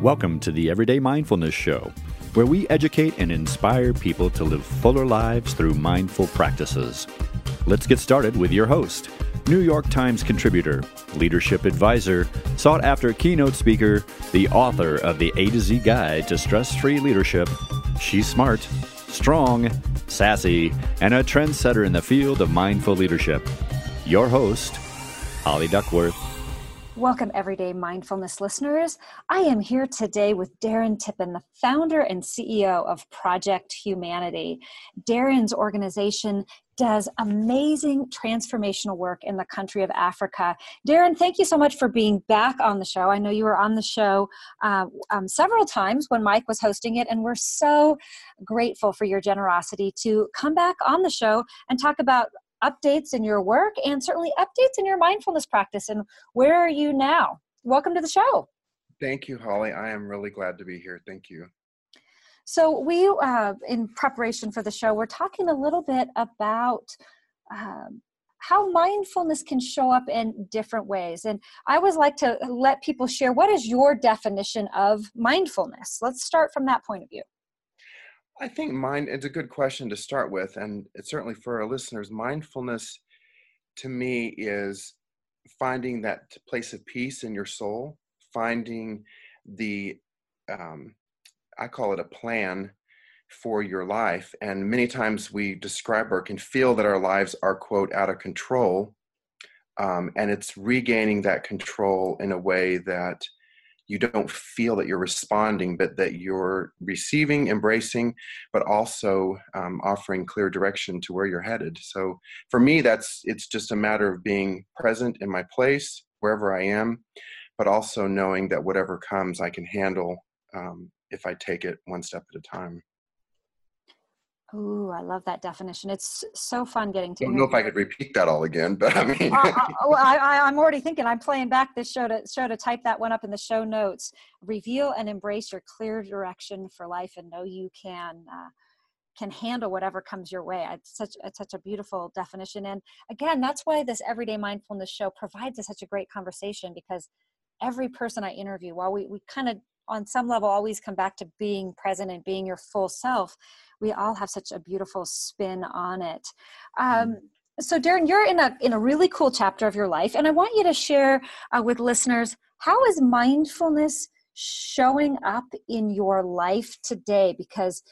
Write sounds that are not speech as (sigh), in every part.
Welcome to the Everyday Mindfulness Show, where we educate and inspire people to live fuller lives through mindful practices. Let's get started with your host, New York Times contributor, leadership advisor, sought after keynote speaker, the author of the A to Z Guide to Stress Free Leadership. She's smart, strong, sassy, and a trendsetter in the field of mindful leadership. Your host, Holly Duckworth. Welcome, everyday mindfulness listeners. I am here today with Darren Tippin, the founder and CEO of Project Humanity. Darren's organization does amazing transformational work in the country of Africa. Darren, thank you so much for being back on the show. I know you were on the show uh, um, several times when Mike was hosting it, and we're so grateful for your generosity to come back on the show and talk about updates in your work and certainly updates in your mindfulness practice. And where are you now? Welcome to the show. Thank you, Holly. I am really glad to be here. Thank you. So, we, uh, in preparation for the show, we're talking a little bit about um, how mindfulness can show up in different ways. And I always like to let people share what is your definition of mindfulness? Let's start from that point of view. I think mind it's a good question to start with, and it's certainly for our listeners. Mindfulness, to me, is finding that place of peace in your soul, finding the, um, I call it a plan for your life. And many times we describe or can feel that our lives are quote out of control, um, and it's regaining that control in a way that you don't feel that you're responding, but that you're receiving, embracing, but also um, offering clear direction to where you're headed. So for me, that's it's just a matter of being present in my place wherever I am, but also knowing that whatever comes, I can handle um, if I take it one step at a time. Ooh, I love that definition. It's so fun getting to. I don't know if I could repeat that all again, (laughs) but I mean. uh, uh, well, I, am already thinking. I'm playing back this show to show to type that one up in the show notes. Reveal and embrace your clear direction for life, and know you can uh, can handle whatever comes your way. It's such it's such a beautiful definition, and again, that's why this everyday mindfulness show provides us such a great conversation because every person I interview, while we we kind of on some level always come back to being present and being your full self we all have such a beautiful spin on it. Um, so darren you're in a in a really cool chapter of your life and i want you to share uh, with listeners how is mindfulness showing up in your life today? Because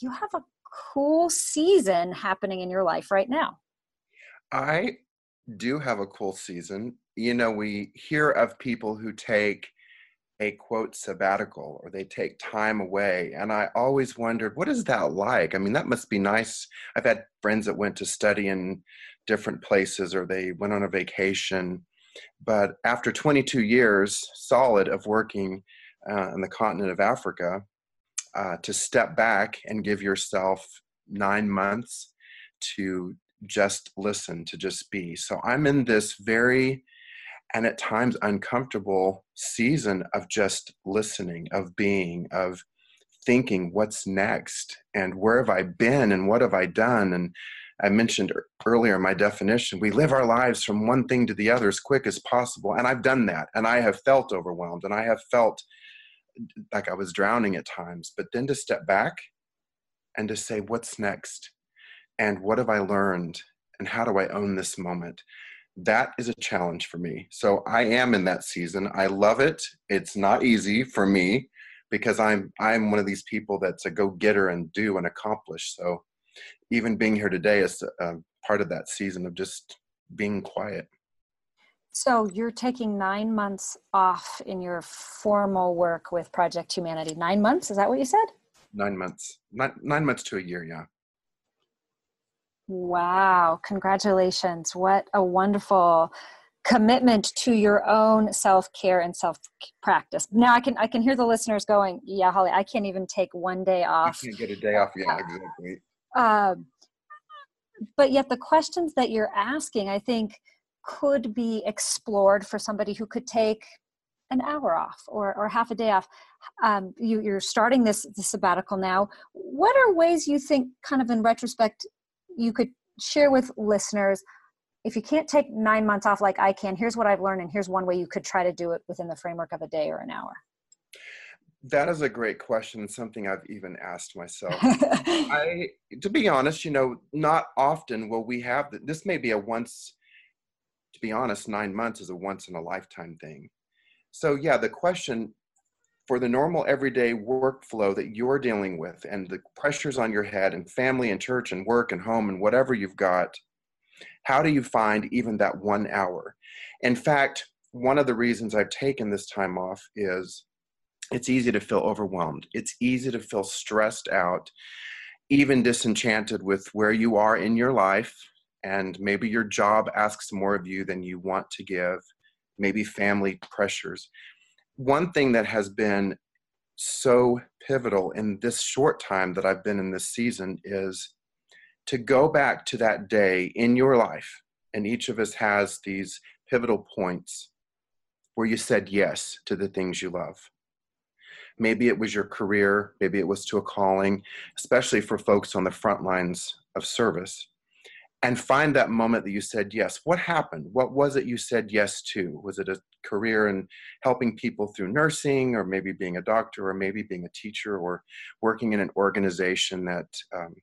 you have a cool season happening in your life right now. I do have a cool season. You know we hear of people who take a quote sabbatical or they take time away. And I always wondered, what is that like? I mean, that must be nice. I've had friends that went to study in different places or they went on a vacation. But after 22 years solid of working uh, in the continent of Africa, uh, to step back and give yourself nine months to just listen, to just be. So I'm in this very and at times uncomfortable season of just listening, of being, of thinking what's next and where have I been and what have I done. And I mentioned earlier my definition we live our lives from one thing to the other as quick as possible. And I've done that. And I have felt overwhelmed and I have felt like I was drowning at times. But then to step back and to say, what's next? And what have I learned? And how do I own this moment? That is a challenge for me. So I am in that season. I love it. It's not easy for me because I'm I'm one of these people that's a go-getter and do and accomplish. So even being here today is a, part of that season of just being quiet. So you're taking nine months off in your formal work with Project Humanity. Nine months? Is that what you said? Nine months. Nine, nine months to a year, yeah. Wow, congratulations. What a wonderful commitment to your own self-care and self-practice. Now i can i can hear the listeners going yeah holly i can't even take one day off. you can't get a day off. Yeah exactly. Uh, but yet the questions that you're asking i think could be explored for somebody who could take an hour off or, or half a day off. Um, you, you're starting this, this sabbatical now. What are ways you think kind of in retrospect you could share with listeners if you can't take nine months off like i can here's what i've learned and here's one way you could try to do it within the framework of a day or an hour. That is a great question something i've even asked myself. (laughs) I to be honest you know not often will we have this may be a once to be honest nine months is a once in a lifetime thing. So yeah the question for the normal everyday workflow that you're dealing with and the pressures on your head and family and church and work and home and whatever you've got how do you find even that one hour? In fact one of the reasons i've taken this time off is it's easy to feel overwhelmed. It's easy to feel stressed out even disenchanted with where you are in your life and maybe your job asks more of you than you want to give. Maybe family pressures one thing that has been so pivotal in this short time that I've been in this season is to go back to that day in your life. And each of us has these pivotal points where you said yes to the things you love. Maybe it was your career, maybe it was to a calling, especially for folks on the front lines of service and find that moment that you said yes. What happened? What was it you said yes to? Was it a career in helping people through nursing, or maybe being a doctor, or maybe being a teacher, or working in an organization that um,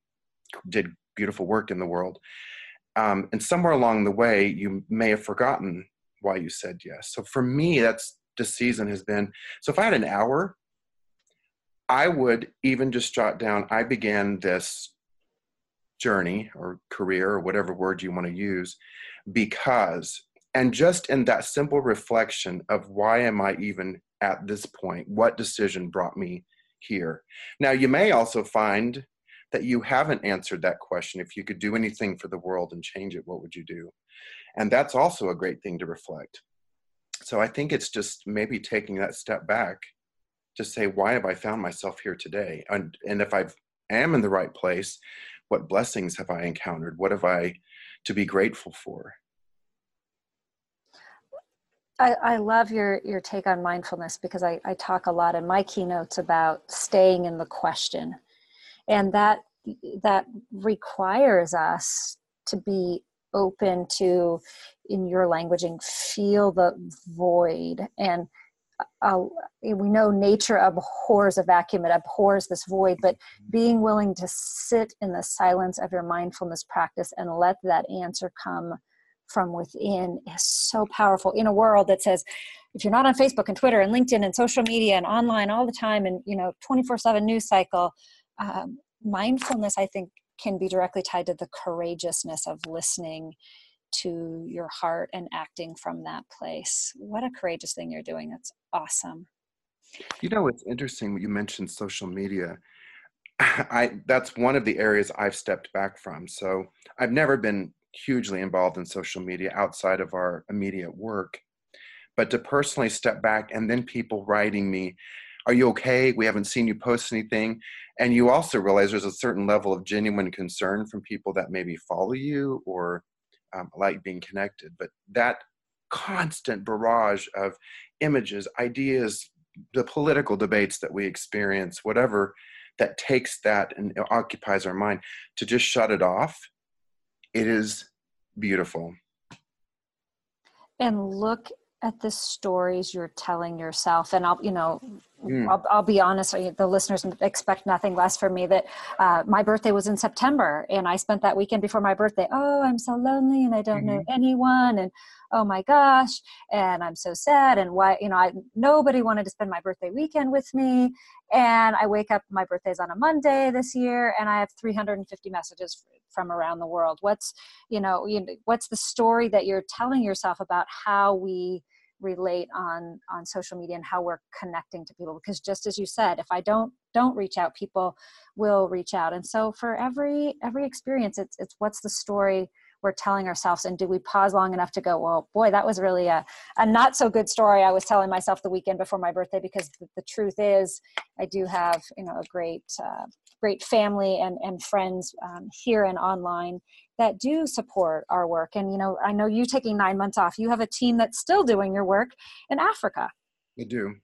did beautiful work in the world? Um, and somewhere along the way, you may have forgotten why you said yes. So for me, that's this season has been. So if I had an hour, I would even just jot down. I began this journey or career or whatever word you want to use because and just in that simple reflection of why am i even at this point what decision brought me here? Now you may also find that you haven't answered that question. If you could do anything for the world and change it what would you do? And that's also a great thing to reflect. So i think it's just maybe taking that step back to say why have i found myself here today? And and if i am in the right place what blessings have I encountered? What have I to be grateful for? I, I, love your your take on mindfulness because I, I talk a lot in my keynotes about staying in the question, and that that requires us to be open to, in your languaging, feel the void and uh, we know nature abhors a vacuum it abhors this void but mm-hmm. being willing to sit in the silence of your mindfulness practice and let that answer come from within is so powerful in a world that says if you're not on facebook and twitter and linkedin and social media and online all the time and you know 24-7 news cycle um, mindfulness i think can be directly tied to the courageousness of listening to your heart and acting from that place. What a courageous thing you're doing. That's awesome. You know, it's interesting you mentioned social media. (laughs) I that's one of the areas I've stepped back from. So I've never been hugely involved in social media outside of our immediate work. But to personally step back and then people writing me, are you okay? We haven't seen you post anything. And you also realize there's a certain level of genuine concern from people that maybe follow you or um, like being connected. But that constant barrage of images, ideas, the political debates that we experience, whatever that takes that and occupies our mind, to just shut it off, it is beautiful. And look at the stories you're telling yourself and i'll you know mm. I'll, I'll, be honest the listeners expect nothing less from me that uh, my birthday was in september and i spent that weekend before my birthday oh i'm so lonely and i don't mm-hmm. know anyone and oh my gosh and i'm so sad and why you know I, nobody wanted to spend my birthday weekend with me and i wake up my birthday's on a monday this year and i have 350 messages from around the world what's you know, you know what's the story that you're telling yourself about how we relate on on social media and how we're connecting to people because just as you said if i don't don't reach out people will reach out. And so for every every experience it's it's what's the story we're telling ourselves and do we pause long enough to go well boy that was really a, a not so good story i was telling myself the weekend before my birthday because the, the truth is i do have you know a great uh, great family and, and friends um, here and online that do support our work. And you know i know you taking nine months off you have a team that's still doing your work in africa. We do.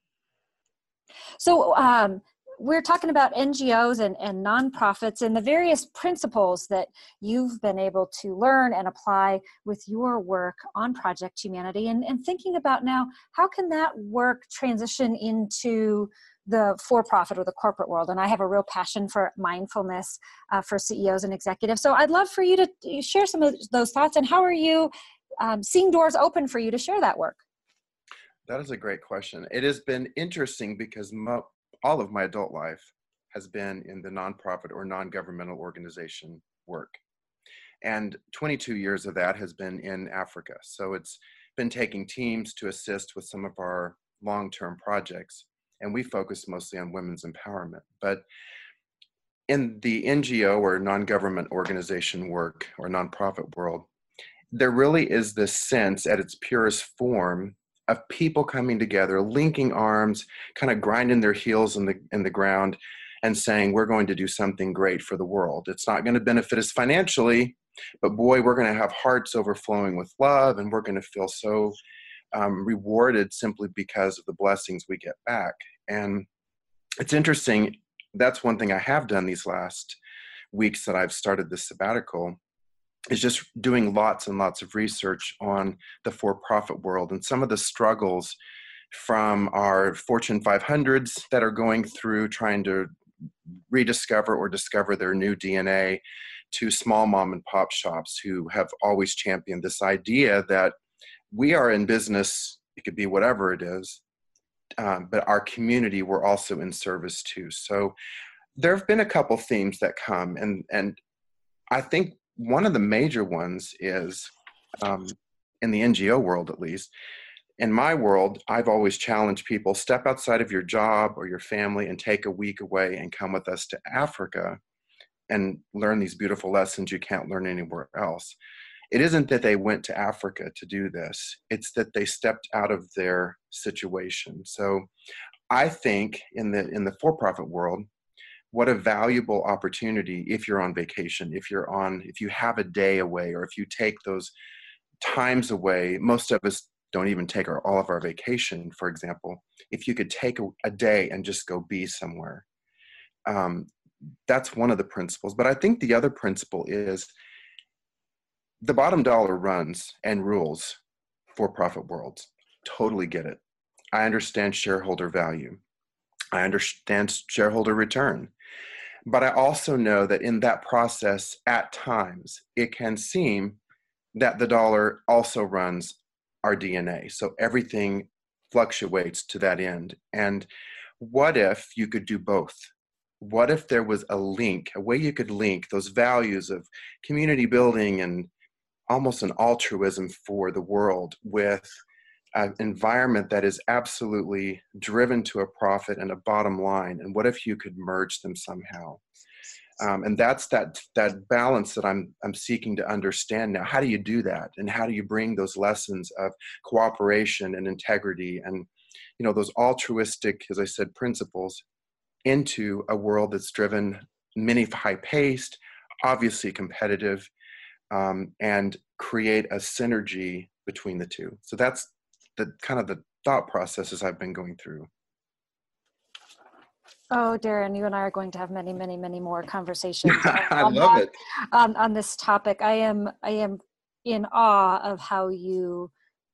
So um, we're talking about NGOs and, and nonprofits and the various principles that you've been able to learn and apply with your work on Project Humanity. And, and thinking about now how can that work transition into the for-profit or the corporate world? And i have a real passion for mindfulness uh, for ceos and executives. So i'd love for you to share some of those thoughts and how are you um, seeing doors open for you to share that work? That is a great question. It has been interesting because all of my adult life has been in the nonprofit or non-governmental organization work and 22 years of that has been in africa so it's been taking teams to assist with some of our long-term projects and we focus mostly on women's empowerment. But in the NGO or non-government organization work or nonprofit world, there really is this sense at its purest form of people coming together, linking arms, kind of grinding their heels in the in the ground and saying we're going to do something great for the world. It's not going to benefit us financially, but boy, we're going to have hearts overflowing with love and we're going to feel so um, rewarded simply because of the blessings we get back. And it's interesting, that's one thing I have done these last weeks that I've started this sabbatical is just doing lots and lots of research on the for profit world and some of the struggles from our Fortune 500s that are going through trying to rediscover or discover their new DNA to small mom and pop shops who have always championed this idea that we are in business, it could be whatever it is, um, but our community we're also in service to. So there have been a couple themes that come, and and I think one of the major ones is um, in the NGO world, at least. In my world, I've always challenged people step outside of your job or your family and take a week away and come with us to Africa and learn these beautiful lessons you can't learn anywhere else it isn't that they went to Africa to do this, it's that they stepped out of their situation. So I think in the in the for-profit world, what a valuable opportunity if you're on vacation, if you're on if you have a day away or if you take those times away. Most of us don't even take our, all of our vacation, for example. If you could take a, a day and just go be somewhere. Um, that's one of the principles. But I think the other principle is the bottom dollar runs and rules for profit worlds. Totally get it. I understand shareholder value. I understand shareholder return. But I also know that in that process, at times, it can seem that the dollar also runs our DNA. So everything fluctuates to that end. And what if you could do both? What if there was a link, a way you could link those values of community building and almost an altruism for the world with an environment that is absolutely driven to a profit and a bottom line and what if you could merge them somehow um, and that's that that balance that I'm I'm seeking to understand now. How do you do that, and how do you bring those lessons of cooperation and integrity, and you know those altruistic, as I said, principles, into a world that's driven, many high paced, obviously competitive, um, and create a synergy between the two. So that's the kind of the thought processes I've been going through. Oh, Darren, you and I are going to have many, many, many more conversations. (laughs) I love it on, on this topic. I am, I am in awe of how you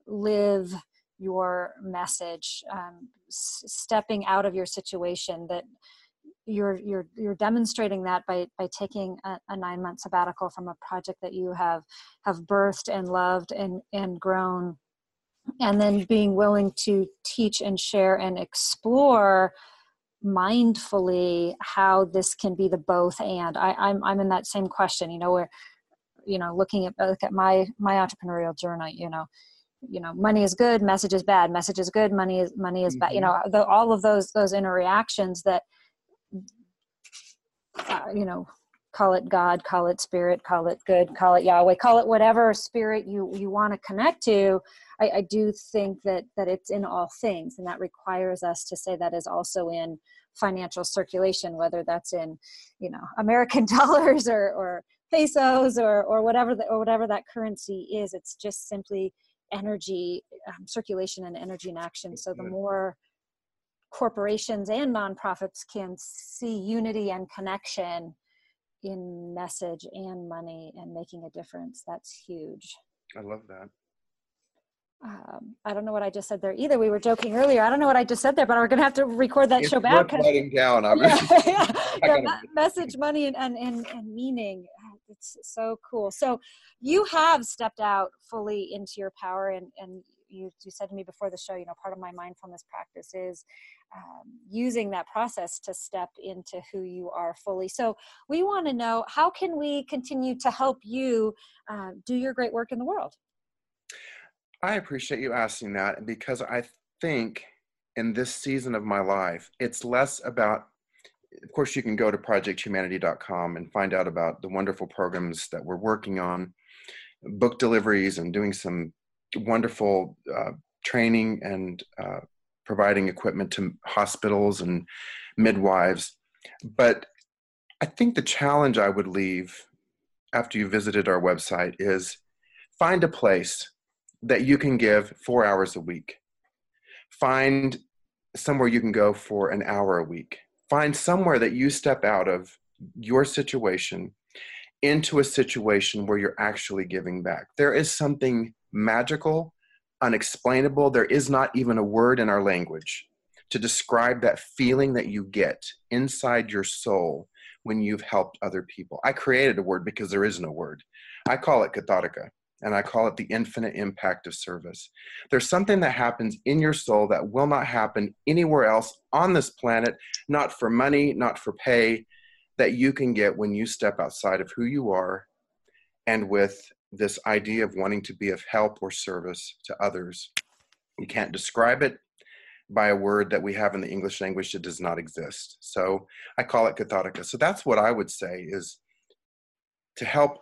live your message, um, s- stepping out of your situation. That you're you're you're demonstrating that by by taking a, a, nine month sabbatical from a project that you have have birthed and loved and and grown and then being willing to teach and share and explore mindfully how this can be the both and I, I'm I'm in that same question, you know, where you know, looking at look at my my entrepreneurial journey, you know, you know, money is good, message is bad, message is good, money is money is mm-hmm. bad, you mm-hmm. know, the, all of those those interactions that uh, you know call it God, call it spirit, call it good, call it Yahweh, call it whatever spirit you you want to connect to. I, I do think that that it's in all things, and that requires us to say that is also in financial circulation, whether that's in, you know, American (laughs) dollars or or pesos or or whatever the, or whatever that currency is. It's just simply energy um, circulation and energy in action. So the more corporations and nonprofits can see unity and connection in message and money and making a difference, that's huge. I love that. Um, I don't know what I just said there either. We were joking earlier. I don't know what I just said there, but we're going to have to record that it's show back. Writing down. (laughs) I'm yeah, yeah. (laughs) yeah message, money, and, and, and, and meaning. It's so cool. So you have stepped out fully into your power and, and you, you said to me before the show, you know, part of my mindfulness practice is um, using that process to step into who you are fully. So we want to know how can we continue to help you uh, do your great work in the world? I appreciate you asking that because I think in this season of my life, it's less about of course, you can go to projecthumanity.com and find out about the wonderful programs that we're working on, book deliveries, and doing some wonderful uh, training and uh, providing equipment to hospitals and midwives. But I think the challenge I would leave after you visited our website is find a place that you can give four hours a week. Find somewhere you can go for an hour a week find somewhere that you step out of your situation into a situation where you're actually giving back. There is something magical, unexplainable. There is not even a word in our language to describe that feeling that you get inside your soul when you've helped other people. I created a word because there is no word. I call it katharika and I call it the infinite impact of service. There's something that happens in your soul that will not happen anywhere else on this planet, not for money, not for pay, that you can get when you step outside of who you are and with this idea of wanting to be of help or service to others. You can't describe it by a word that we have in the English language that does not exist. So I call it katharika. So that's what I would say is to help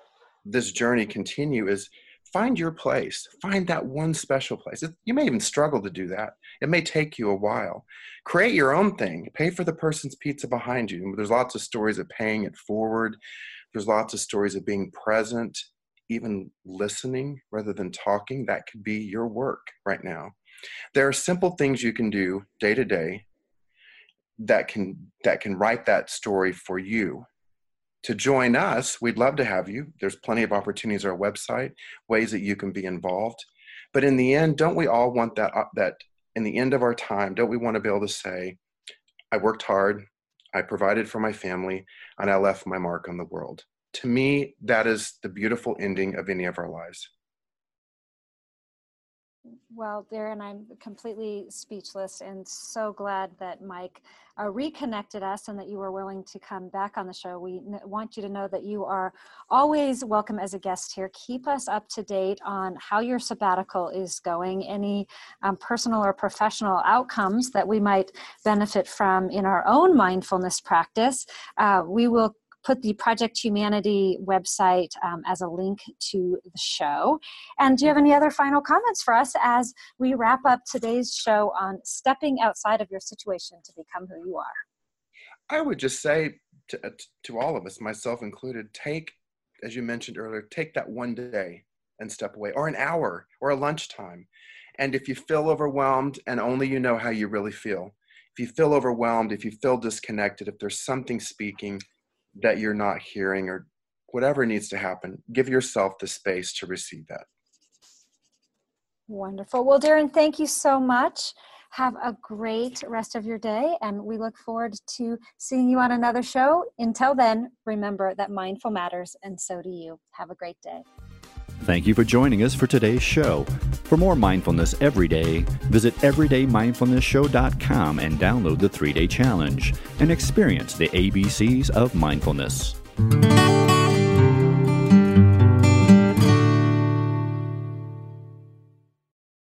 this journey continue is find your place. Find that one special place. You may even struggle to do that. It may take you a while. Create your own thing. Pay for the person's pizza behind you. There's lots of stories of paying it forward. There's lots of stories of being present even listening rather than talking that could be your work right now there are simple things you can do day to day that can that can write that story for you to join us, we'd love to have you. There's plenty of opportunities on our website, ways that you can be involved. But in the end, don't we all want that? Uh, that in the end of our time, don't we want to be able to say, "I worked hard, I provided for my family, and I left my mark on the world." To me, that is the beautiful ending of any of our lives. Well, Darren, I'm completely speechless and so glad that Mike uh, reconnected us and that you were willing to come back on the show. We n- want you to know that you are always welcome as a guest here. Keep us up to date on how your sabbatical is going, any um, personal or professional outcomes that we might benefit from in our own mindfulness practice. Uh, we will put the Project Humanity website um, as a link to the show. And do you have any other final comments for us as we wrap up today's show on stepping outside of your situation to become who you are? I would just say to, uh, to all of us, myself included, take, as you mentioned earlier, take that one day and step away, or an hour, or a lunchtime. And if you feel overwhelmed and only you know how you really feel, if you feel overwhelmed, if you feel disconnected, if there's something speaking, that you're not hearing or whatever needs to happen, give yourself the space to receive that. Wonderful. Well, Darren, thank you so much. Have a great rest of your day, and we look forward to seeing you on another show. Until then, remember that mindful matters, and so do you. Have a great day. Thank you for joining us for today's show. For more mindfulness every day, visit everydaymindfulnessshow.com and download the three day challenge and experience the ABCs of mindfulness.